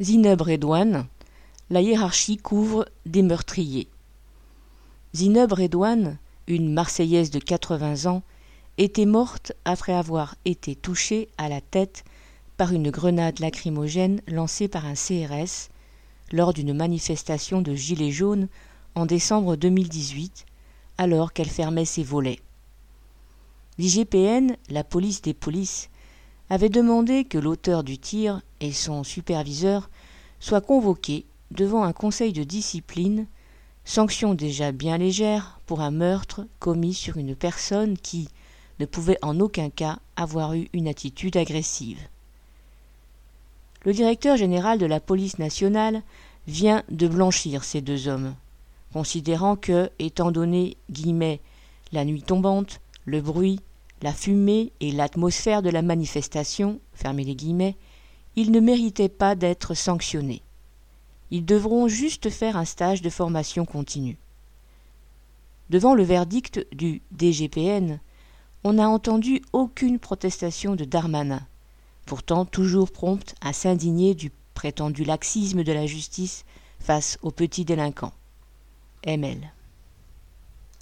Zineb Redouane, la hiérarchie couvre des meurtriers. Zineb Redouane, une Marseillaise de 80 ans, était morte après avoir été touchée à la tête par une grenade lacrymogène lancée par un CRS lors d'une manifestation de Gilets jaunes en décembre 2018, alors qu'elle fermait ses volets. L'IGPN, la police des polices, avait demandé que l'auteur du tir et son superviseur soient convoqués devant un conseil de discipline, sanction déjà bien légère pour un meurtre commis sur une personne qui ne pouvait en aucun cas avoir eu une attitude agressive. Le directeur général de la police nationale vient de blanchir ces deux hommes, considérant que, étant donné guillemets, la nuit tombante, le bruit, la fumée et l'atmosphère de la manifestation, fermez les guillemets, ils ne méritaient pas d'être sanctionnés. Ils devront juste faire un stage de formation continue. Devant le verdict du DGPN, on n'a entendu aucune protestation de Darmanin, pourtant toujours prompte à s'indigner du prétendu laxisme de la justice face aux petits délinquants.